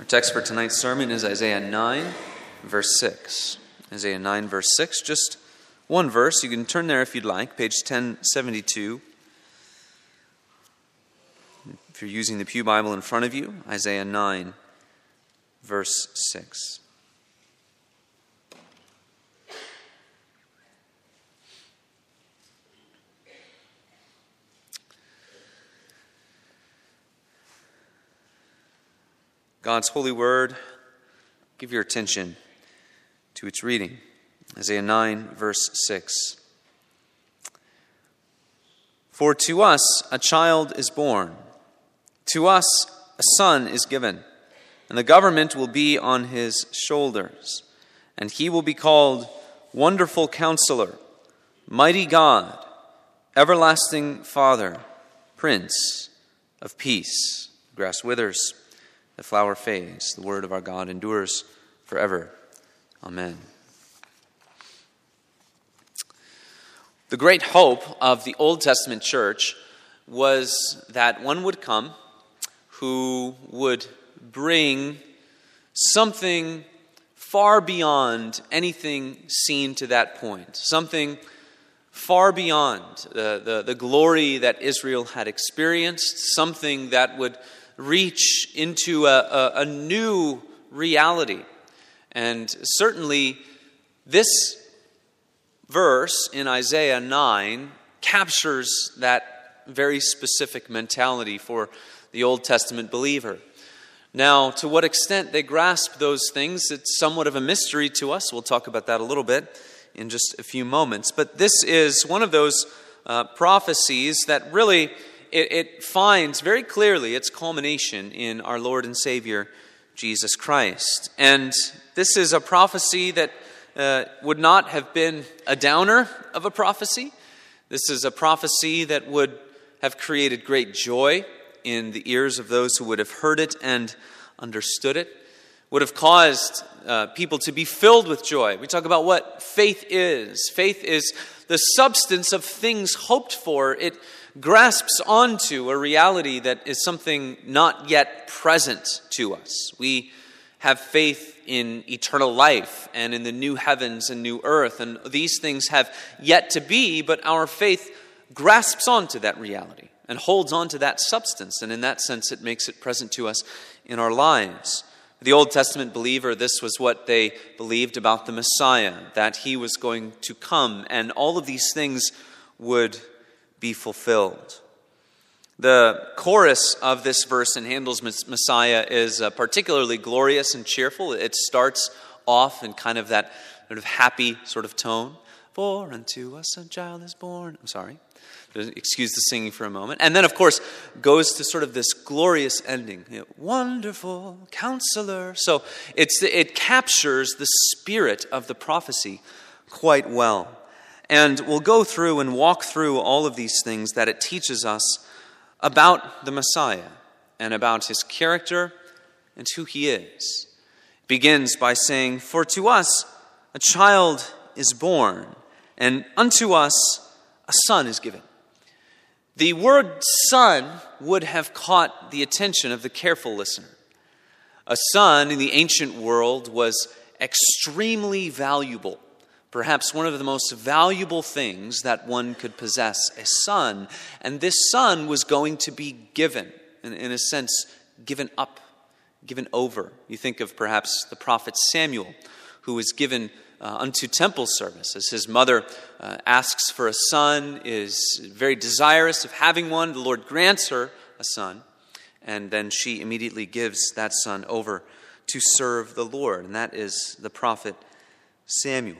Our text for tonight's sermon is Isaiah 9, verse 6. Isaiah 9, verse 6, just one verse. You can turn there if you'd like, page 1072. If you're using the Pew Bible in front of you, Isaiah 9, verse 6. God's holy word, give your attention to its reading. Isaiah 9, verse 6. For to us a child is born, to us a son is given, and the government will be on his shoulders, and he will be called Wonderful Counselor, Mighty God, Everlasting Father, Prince of Peace. Grass withers the flower fades. The word of our God endures forever. Amen. The great hope of the Old Testament church was that one would come who would bring something far beyond anything seen to that point, something far beyond the, the, the glory that Israel had experienced, something that would reach into a, a, a new reality. And certainly, this verse in Isaiah 9 captures that very specific mentality for the Old Testament believer. Now, to what extent they grasp those things, it's somewhat of a mystery to us. We'll talk about that a little bit in just a few moments. But this is one of those uh, prophecies that really it, it finds very clearly its culmination in our Lord and Savior, Jesus Christ. And this is a prophecy that uh, would not have been a downer of a prophecy. This is a prophecy that would have created great joy in the ears of those who would have heard it and understood it, would have caused uh, people to be filled with joy. We talk about what faith is. Faith is the substance of things hoped for. It grasps onto a reality that is something not yet present to us. We have faith in eternal life and in the new heavens and new earth, and these things have yet to be, but our faith grasps onto that reality and holds on to that substance, and in that sense, it makes it present to us in our lives. The Old Testament believer, this was what they believed about the Messiah, that he was going to come, and all of these things would be fulfilled. The chorus of this verse in Handel's Messiah is uh, particularly glorious and cheerful. It starts off in kind of that sort of happy sort of tone. For unto us a child is born. I'm sorry. Excuse the singing for a moment. And then, of course, goes to sort of this glorious ending. You know, Wonderful counselor. So it's, it captures the spirit of the prophecy quite well. And we'll go through and walk through all of these things that it teaches us about the Messiah and about his character and who he is. It begins by saying, For to us a child is born, and unto us a son is given. The word son would have caught the attention of the careful listener. A son in the ancient world was extremely valuable perhaps one of the most valuable things that one could possess a son. And this son was going to be given, in, in, a sense, given up, given over. You think of perhaps the prophet Samuel, who was given uh, unto temple service as his mother uh, asks for a son, is very desirous of having one. The Lord grants her a son, and then she immediately gives that son over to serve the Lord, and that is the prophet Samuel.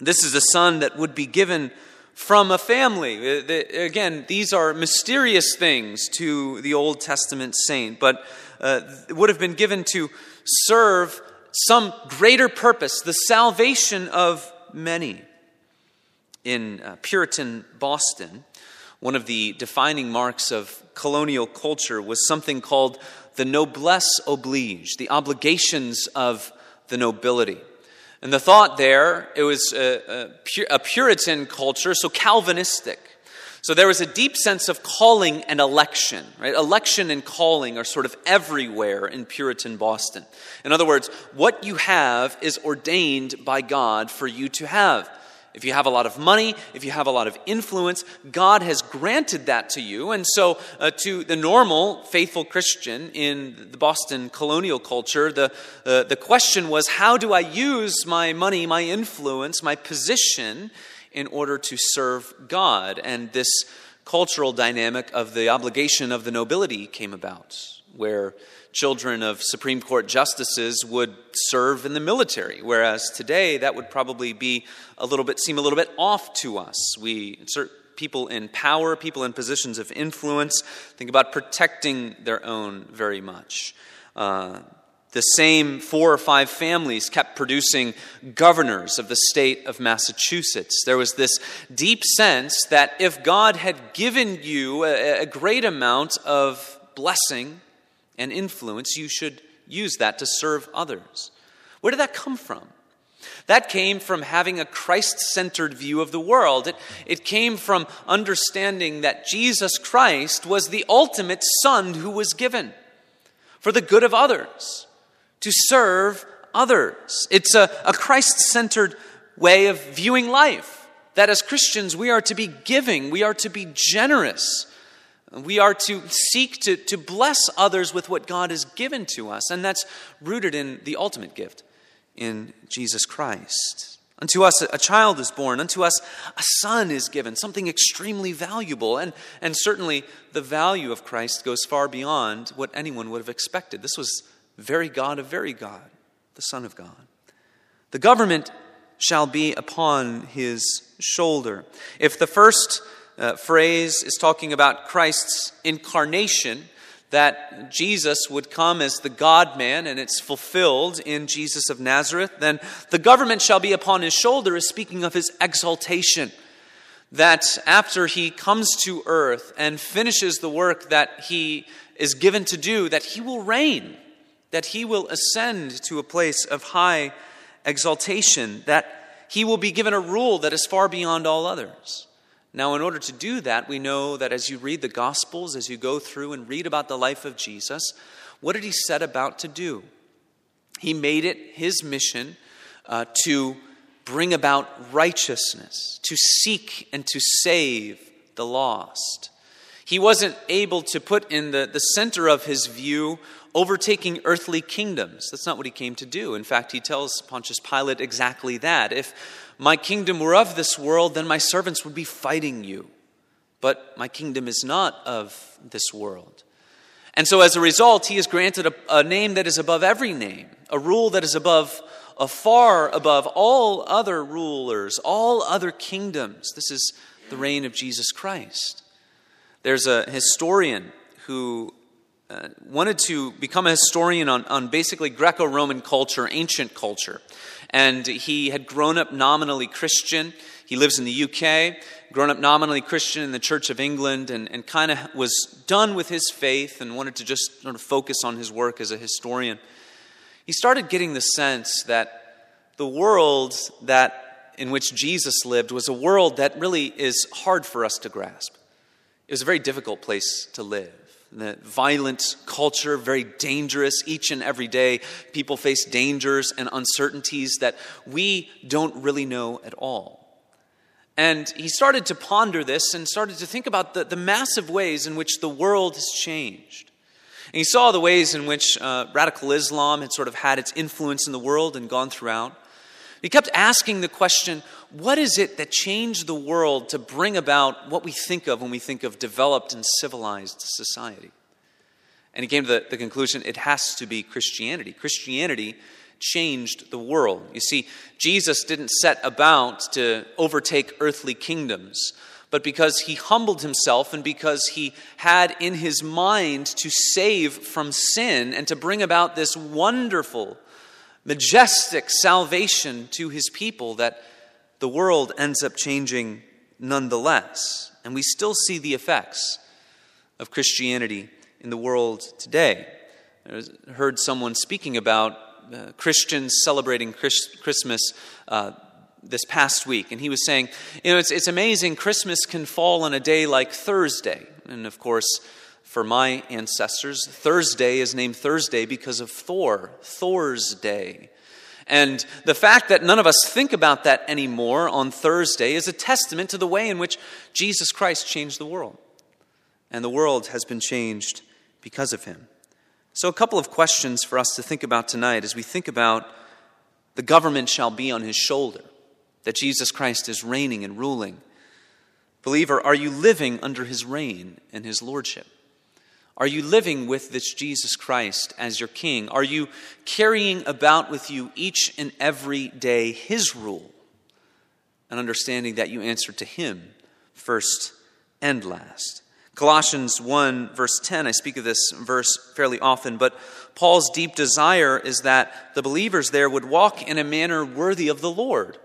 This is a son that would be given from a family. Uh, again, these are mysterious things to the Old Testament saint, but uh, would have been given to serve some greater purpose, the salvation of many. In uh, Puritan Boston, one of the defining marks of colonial culture was something called the noblesse oblige, the obligations of the nobility. And the thought there, it was a, a, Puritan culture, so Calvinistic. So there was a deep sense of calling and election, right? Election and calling are sort of everywhere in Puritan Boston. In other words, what you have is ordained by God for you to have. If you have a lot of money, if you have a lot of influence, God has granted that to you. And so, uh, to the normal faithful Christian in the Boston colonial culture, the, uh, the question was how do I use my money, my influence, my position in order to serve God? And this cultural dynamic of the obligation of the nobility came about, where children of Supreme Court justices would serve in the military, whereas today that would probably be a little bit seem a little bit off to us. We people in power, people in positions of influence, think about protecting their own very much. Uh, the same four or five families kept producing governors of the state of Massachusetts. There was this deep sense that if God had given you a, a great amount of blessing, and influence, you should use that to serve others. Where did that come from? That came from having a Christ centered view of the world. It, it came from understanding that Jesus Christ was the ultimate Son who was given for the good of others, to serve others. It's a, a Christ centered way of viewing life. That as Christians, we are to be giving, we are to be generous, we are to seek to, to bless others with what God has given to us, and that's rooted in the ultimate gift in Jesus Christ. Unto us a child is born, unto us a son is given, something extremely valuable. And, and certainly the value of Christ goes far beyond what anyone would have expected. This was very God of very God, the Son of God. The government shall be upon his shoulder. If the first uh, phrase is talking about Christ's incarnation, that Jesus would come as the God man, and it's fulfilled in Jesus of Nazareth, then the government shall be upon his shoulder is speaking of his exaltation. That after he comes to earth and finishes the work that he is given to do, that he will reign, that he will ascend to a place of high exaltation, that he will be given a rule that is far beyond all others. Now, in order to do that, we know that as you read the Gospels, as you go through and read about the life of Jesus, what did he set about to do? He made it his mission uh, to bring about righteousness, to seek and to save the lost. He wasn't able to put in the, the center of his view overtaking earthly kingdoms. That's not what he came to do. In fact, he tells Pontius Pilate exactly that. If my kingdom were of this world, then my servants would be fighting you. But my kingdom is not of this world. And so, as a result, he is granted a, a name that is above every name, a rule that is above, far above all other rulers, all other kingdoms. This is the reign of Jesus Christ. There's a historian who uh, wanted to become a historian on, on basically Greco Roman culture, ancient culture and he had grown up nominally Christian. He lives in the UK, grown up nominally Christian in the Church of England, and, and kind of was done with his faith and wanted to just sort of focus on his work as a historian. He started getting the sense that the world that in which Jesus lived was a world that really is hard for us to grasp. It was a very difficult place to live the violent culture, very dangerous. Each and every day, people face dangers and uncertainties that we don't really know at all. And he started to ponder this and started to think about the, the massive ways in which the world has changed. And he saw the ways in which uh, radical Islam had sort of had its influence in the world and gone throughout. He kept asking the question what is it that changed the world to bring about what we think of when we think of developed and civilized society? And he came to the, the conclusion it has to be Christianity. Christianity changed the world. You see, Jesus didn't set about to overtake earthly kingdoms, but because he humbled himself and because he had in his mind to save from sin and to bring about this wonderful, majestic salvation to his people, that the world ends up changing nonetheless. And we still see the effects of Christianity in the world today. I heard someone speaking about uh, Christians celebrating Chris- Christmas uh, this past week, and he was saying, you know, it's, it's amazing. Christmas can fall on a day like Thursday. And of course, for my ancestors, Thursday is named Thursday because of Thor, Thor's Day. And the fact that none of us think about that anymore on Thursday is a testament to the way in which Jesus Christ changed the world. And the world has been changed because of him. So, a couple of questions for us to think about tonight as we think about the government shall be on his shoulder, that Jesus Christ is reigning and ruling. Believer, are you living under his reign and his lordship? Are you living with this Jesus Christ as your king? Are you carrying about with you each and every day his rule and understanding that you answer to him first and last? Colossians 1, verse 10, I speak of this verse fairly often, but Paul's deep desire is that the believers there would walk in a manner worthy of the Lord.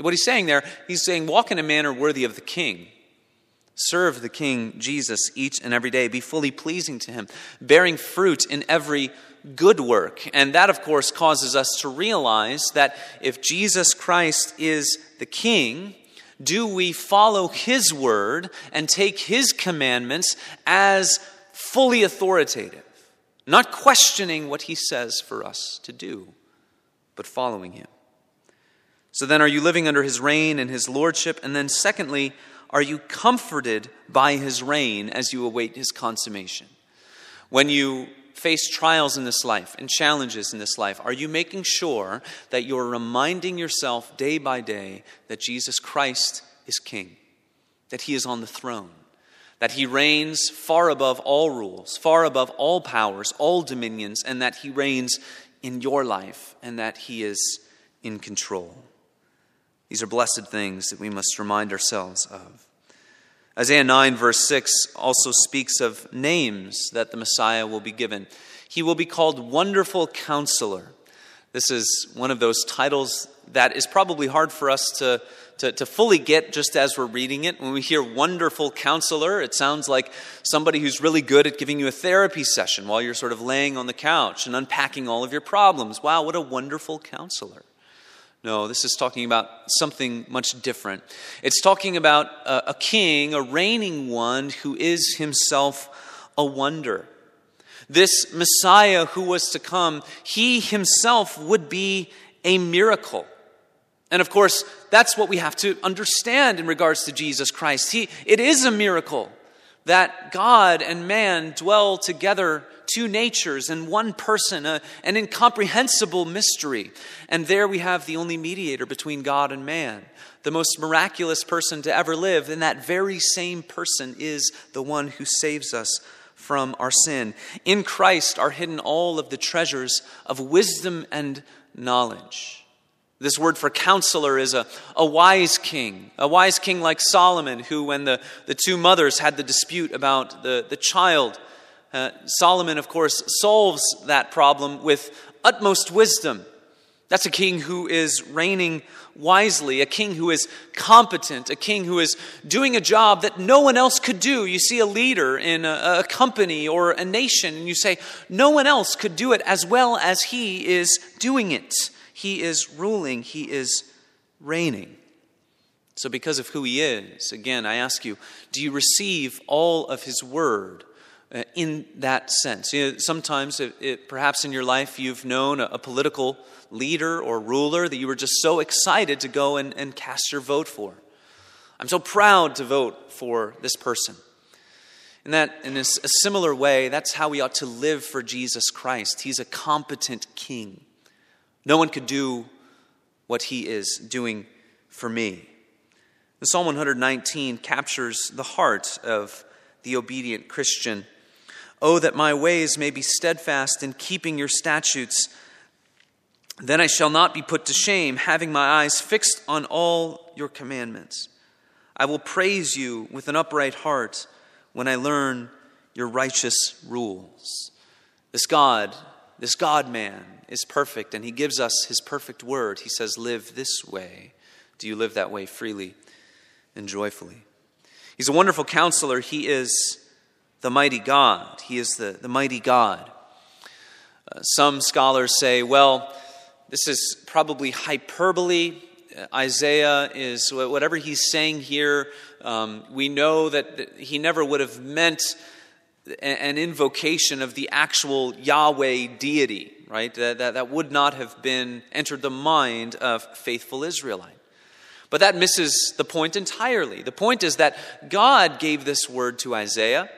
What he's saying there, he's saying, walk in a manner worthy of the king. Serve the King Jesus each and every day. Be fully pleasing to him, bearing fruit in every good work. And that, of course, causes us to realize that if Jesus Christ is the King, do we follow his word and take his commandments as fully authoritative, not questioning what he says for us to do, but following him? So then, are you living under his reign and his lordship? And then, secondly, are you comforted by his reign as you await his consummation? When you face trials in this life and challenges in this life, are you making sure that you're reminding yourself day by day that Jesus Christ is King, that he is on the throne, that he reigns far above all rules, far above all powers, all dominions, and that he reigns in your life and that he is in control? These are blessed things that we must remind ourselves of. Isaiah 9, verse 6, also speaks of names that the Messiah will be given. He will be called Wonderful Counselor. This is one of those titles that is probably hard for us to, to, to, fully get just as we're reading it. When we hear wonderful counselor, it sounds like somebody who's really good at giving you a therapy session while you're sort of laying on the couch and unpacking all of your problems. Wow, what a wonderful counselor. No, this is talking about something much different. It's talking about a, a, king, a reigning one who is himself a wonder. This Messiah who was to come, he himself would be a miracle. And of course, that's what we have to understand in regards to Jesus Christ. He, it is a miracle that God and man dwell together two natures in one person, a, an incomprehensible mystery. And there we have the only mediator between God and man, the most miraculous person to ever live. And that very same person is the one who saves us from our sin. In Christ are hidden all of the treasures of wisdom and knowledge. This word for counselor is a, a wise king, a wise king like Solomon, who, when the, the two mothers had the dispute about the, the child, uh, Solomon, of course, solves that problem with utmost wisdom. That's a king who is reigning wisely, a king who is competent, a king who is doing a job that no one else could do. You see a leader in a, a, company or a nation, and you say, no one else could do it as well as he is doing it. He is ruling, he is reigning. So, because of who he is, again, I ask you, do you receive all of his word? Uh, in that sense. You know, sometimes, it, it, perhaps in your life, you've known a, a, political leader or ruler that you were just so excited to go and, and cast your vote for. I'm so proud to vote for this person. And that, in a, a similar way, that's how we ought to live for Jesus Christ. He's a competent king. No one could do what he is doing for me. The Psalm 119 captures the heart of the obedient Christian. Oh, that my ways may be steadfast in keeping your statutes. Then I shall not be put to shame, having my eyes fixed on all your commandments. I will praise you with an upright heart when I learn your righteous rules. This God, this God man, is perfect, and he gives us his perfect word. He says, Live this way. Do you live that way freely and joyfully? He's a wonderful counselor. He is the mighty God. He is the, the mighty God. Uh, some scholars say, well, this is probably hyperbole. Isaiah is, whatever he's saying here, um, we know that he never would have meant an invocation of the actual Yahweh deity, right? That, that, that would not have been entered the mind of faithful Israelite. But that misses the point entirely. The point is that God gave this word to Isaiah,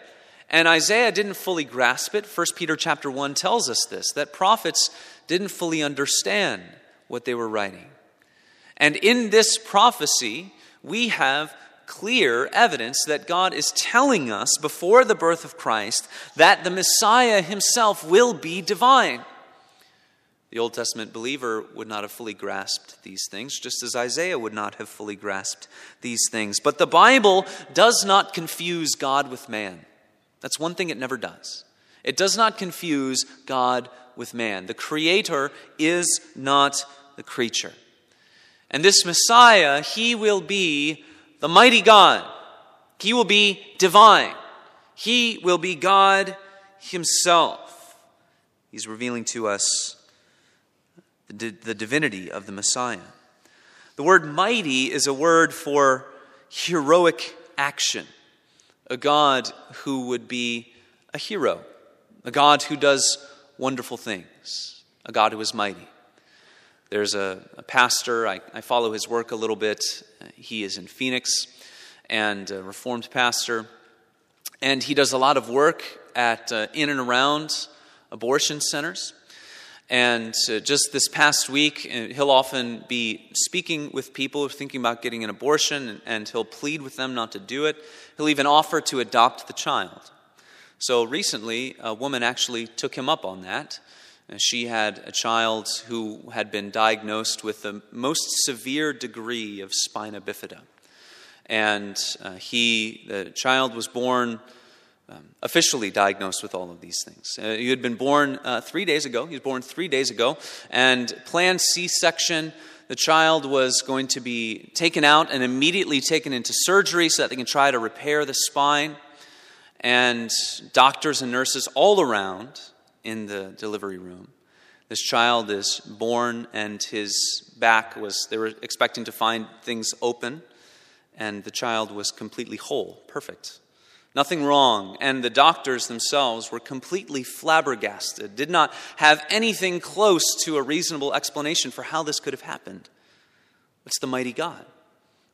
and Isaiah didn't fully grasp it. 1 Peter chapter 1 tells us this that prophets didn't fully understand what they were writing. And in this prophecy, we have clear evidence that God is telling us before the birth of Christ that the Messiah himself will be divine. The Old Testament believer would not have fully grasped these things, just as Isaiah would not have fully grasped these things. But the Bible does not confuse God with man. That's one thing it never does. It does not confuse God with man. The Creator is not the creature. And this Messiah, he will be the mighty God. He will be divine. He will be God Himself. He's revealing to us the, the divinity of the Messiah. The word mighty is a word for heroic action, a God who would be a hero, a God who does wonderful things, a God who is mighty. There's a, a pastor, I, I, follow his work a little bit. He is in Phoenix and a Reformed pastor. And he does a lot of work at uh, in and around abortion centers. And uh, just this past week, uh, he'll often be speaking with people who are thinking about getting an abortion, and, and he'll plead with them not to do it. He'll even offer to adopt the child. So recently, a woman actually took him up on that she had a child who had been diagnosed with the most severe degree of spina bifida. And uh, he, the child was born um, officially diagnosed with all of these things. Uh, he had been born uh, three days ago. He was born three days ago, and planned C section. The child was going to be taken out and immediately taken into surgery so that they can try to repair the spine. And doctors and nurses all around in the delivery room. This child is born, and his back was, they were expecting to find things open, and the child was completely whole, perfect. Nothing wrong. And the doctors themselves were completely flabbergasted, did not have anything close to a reasonable explanation for how this could have happened. It's the mighty God.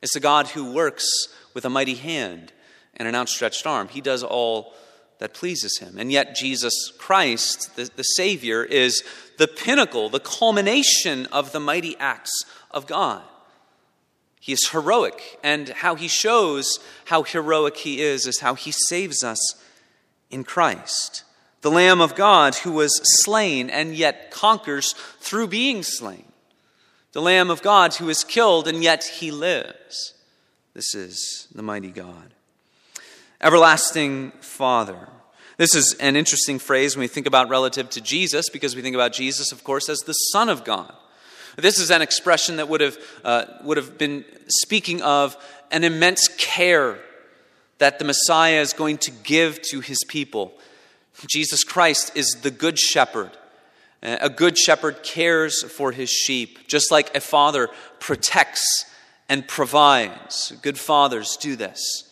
It's the God who works with a mighty hand and an outstretched arm. He does all that pleases him. And yet, Jesus Christ, the, the Savior, is the pinnacle, the culmination of the mighty acts of God. He is heroic, and how he shows how heroic he is is how he saves us in Christ. The Lamb of God who was slain and yet conquers through being slain. The Lamb of God who is killed and yet he lives. This is the mighty God. Everlasting Father. This is an interesting phrase when we think about relative to Jesus, because we think about Jesus, of course, as the Son of God. This is an expression that would have, uh, would have been speaking of an immense care that the Messiah is going to give to his people. Jesus Christ is the good shepherd. A good shepherd cares for his sheep, just like a father protects and provides. Good fathers do this.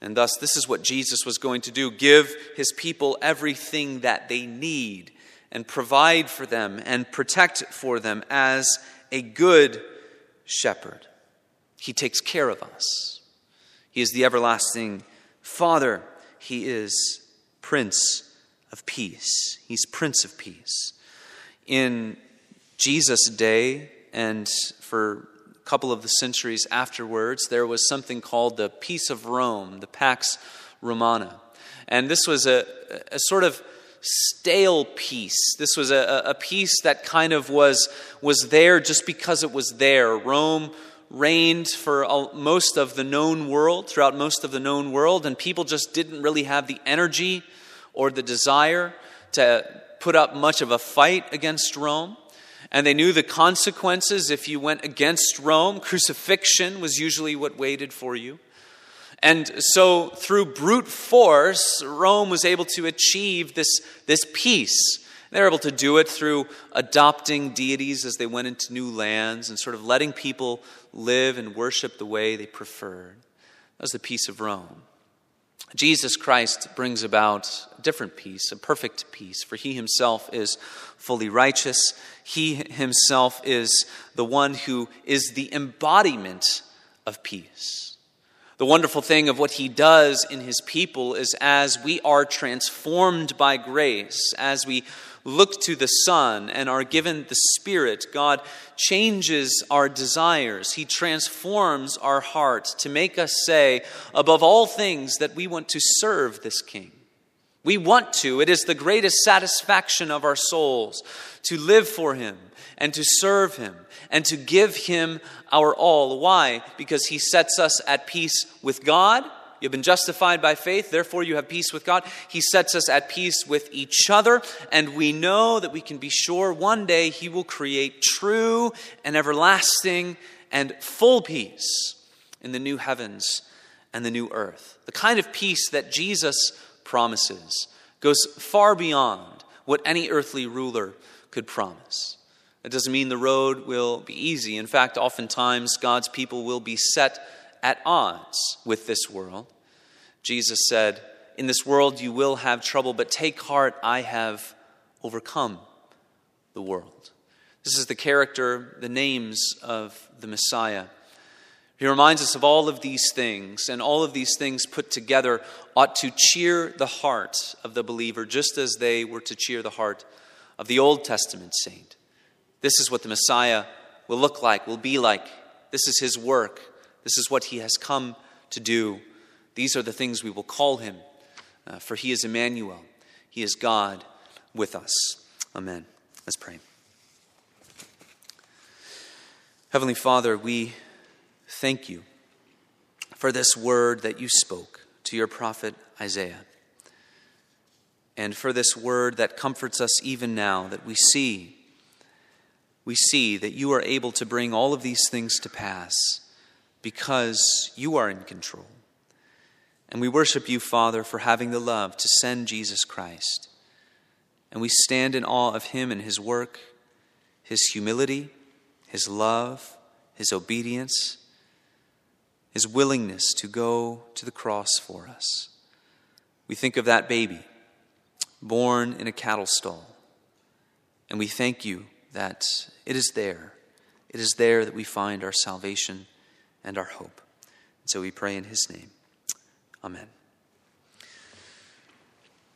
And thus, this is what Jesus was going to do give his people everything that they need and provide for them and protect for them as a good shepherd. He takes care of us. He is the everlasting Father. He is Prince of Peace. He's Prince of Peace. In Jesus' day, and for a couple of the centuries afterwards, there was something called the Peace of Rome, the Pax Romana. And this was a, a sort of stale peace. This was a, a peace that kind of was, was there just because it was there. Rome reigned for most of the known world, throughout most of the known world, and people just didn't really have the energy or the desire to put up much of a fight against Rome and they knew the consequences if you went against Rome. Crucifixion was usually what waited for you. And so, through brute force, Rome was able to achieve this, this peace. They were able to do it through adopting deities as they went into new lands and sort of letting people live and worship the way they preferred. That was the peace of Rome. Jesus Christ brings about a different peace, a perfect peace, for he himself is fully righteous. He himself is the one who is the embodiment of peace. The wonderful thing of what he does in his people is as we are transformed by grace, as we look to the Son and are given the Spirit, God changes our desires. He transforms our hearts to make us say, above all things, that we want to serve this King. We want to. It is the greatest satisfaction of our souls to live for Him and to serve Him and to give Him our all. Why? Because He sets us at peace with God You've been justified by faith, therefore you have peace with God. He sets us at peace with each other, and we know that we can be sure one day He will create true and everlasting and full peace in the new heavens and the new earth. The kind of peace that Jesus promises goes far beyond what any earthly ruler could promise. It doesn't mean the road will be easy. In fact, oftentimes God's people will be set at odds with this world. Jesus said, In this world you will have trouble, but take heart, I have overcome the world. This is the character, the names of the Messiah. He reminds us of all of these things, and all of these things put together ought to cheer the heart of the believer, just as they were to cheer the heart of the Old Testament saint. This is what the Messiah will look like, will be like. This is his work. This is what he has come to do. These are the things we will call him, uh, for he is Emmanuel. He is God with us. Amen. Let's pray. Heavenly Father, we thank you for this word that you spoke to your prophet Isaiah, and for this word that comforts us even now that we see. We see that you are able to bring all of these things to pass because you are in control. And we worship you, Father, for having the love to send Jesus Christ. And we stand in awe of him and his work, his humility, his love, his obedience, his willingness to go to the cross for us. We think of that baby born in a cattle stall. And we thank you that it is there. It is there that we find our salvation and our hope. And so we pray in his name. Amen.